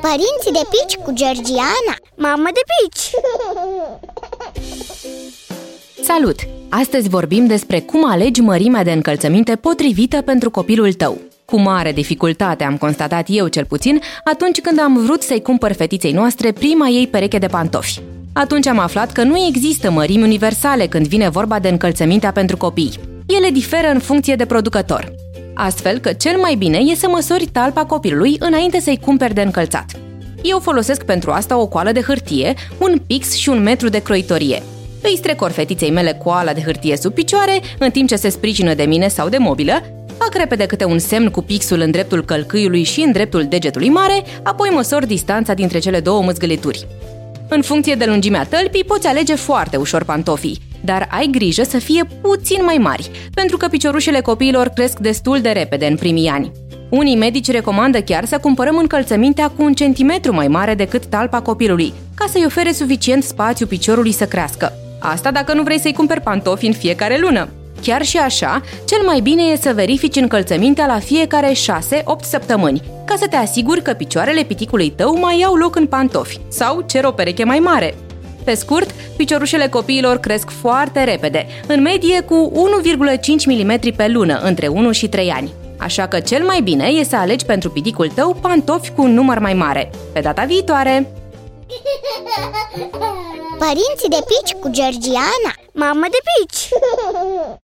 Părinții de pici cu Georgiana Mamă de pici! Salut! Astăzi vorbim despre cum alegi mărimea de încălțăminte potrivită pentru copilul tău. Cu mare dificultate am constatat eu cel puțin atunci când am vrut să-i cumpăr fetiței noastre prima ei pereche de pantofi. Atunci am aflat că nu există mărimi universale când vine vorba de încălțămintea pentru copii. Ele diferă în funcție de producător. Astfel că cel mai bine e să măsori talpa copilului înainte să-i cumperi de încălțat. Eu folosesc pentru asta o coală de hârtie, un pix și un metru de croitorie. Îi strecor fetiței mele coala de hârtie sub picioare, în timp ce se sprijină de mine sau de mobilă, fac repede câte un semn cu pixul în dreptul călcâiului și în dreptul degetului mare, apoi măsor distanța dintre cele două măzgălituri. În funcție de lungimea tălpii, poți alege foarte ușor pantofii, dar ai grijă să fie puțin mai mari, pentru că piciorușele copiilor cresc destul de repede în primii ani. Unii medici recomandă chiar să cumpărăm încălțămintea cu un centimetru mai mare decât talpa copilului, ca să-i ofere suficient spațiu piciorului să crească. Asta dacă nu vrei să-i cumperi pantofi în fiecare lună. Chiar și așa, cel mai bine e să verifici încălțămintea la fiecare 6-8 săptămâni, ca să te asiguri că picioarele piticului tău mai au loc în pantofi sau cer o pereche mai mare. Pe scurt, piciorușele copiilor cresc foarte repede, în medie cu 1,5 mm pe lună, între 1 și 3 ani. Așa că cel mai bine e să alegi pentru piticul tău pantofi cu un număr mai mare. Pe data viitoare! Părinții de pici cu Georgiana Mamă de pici!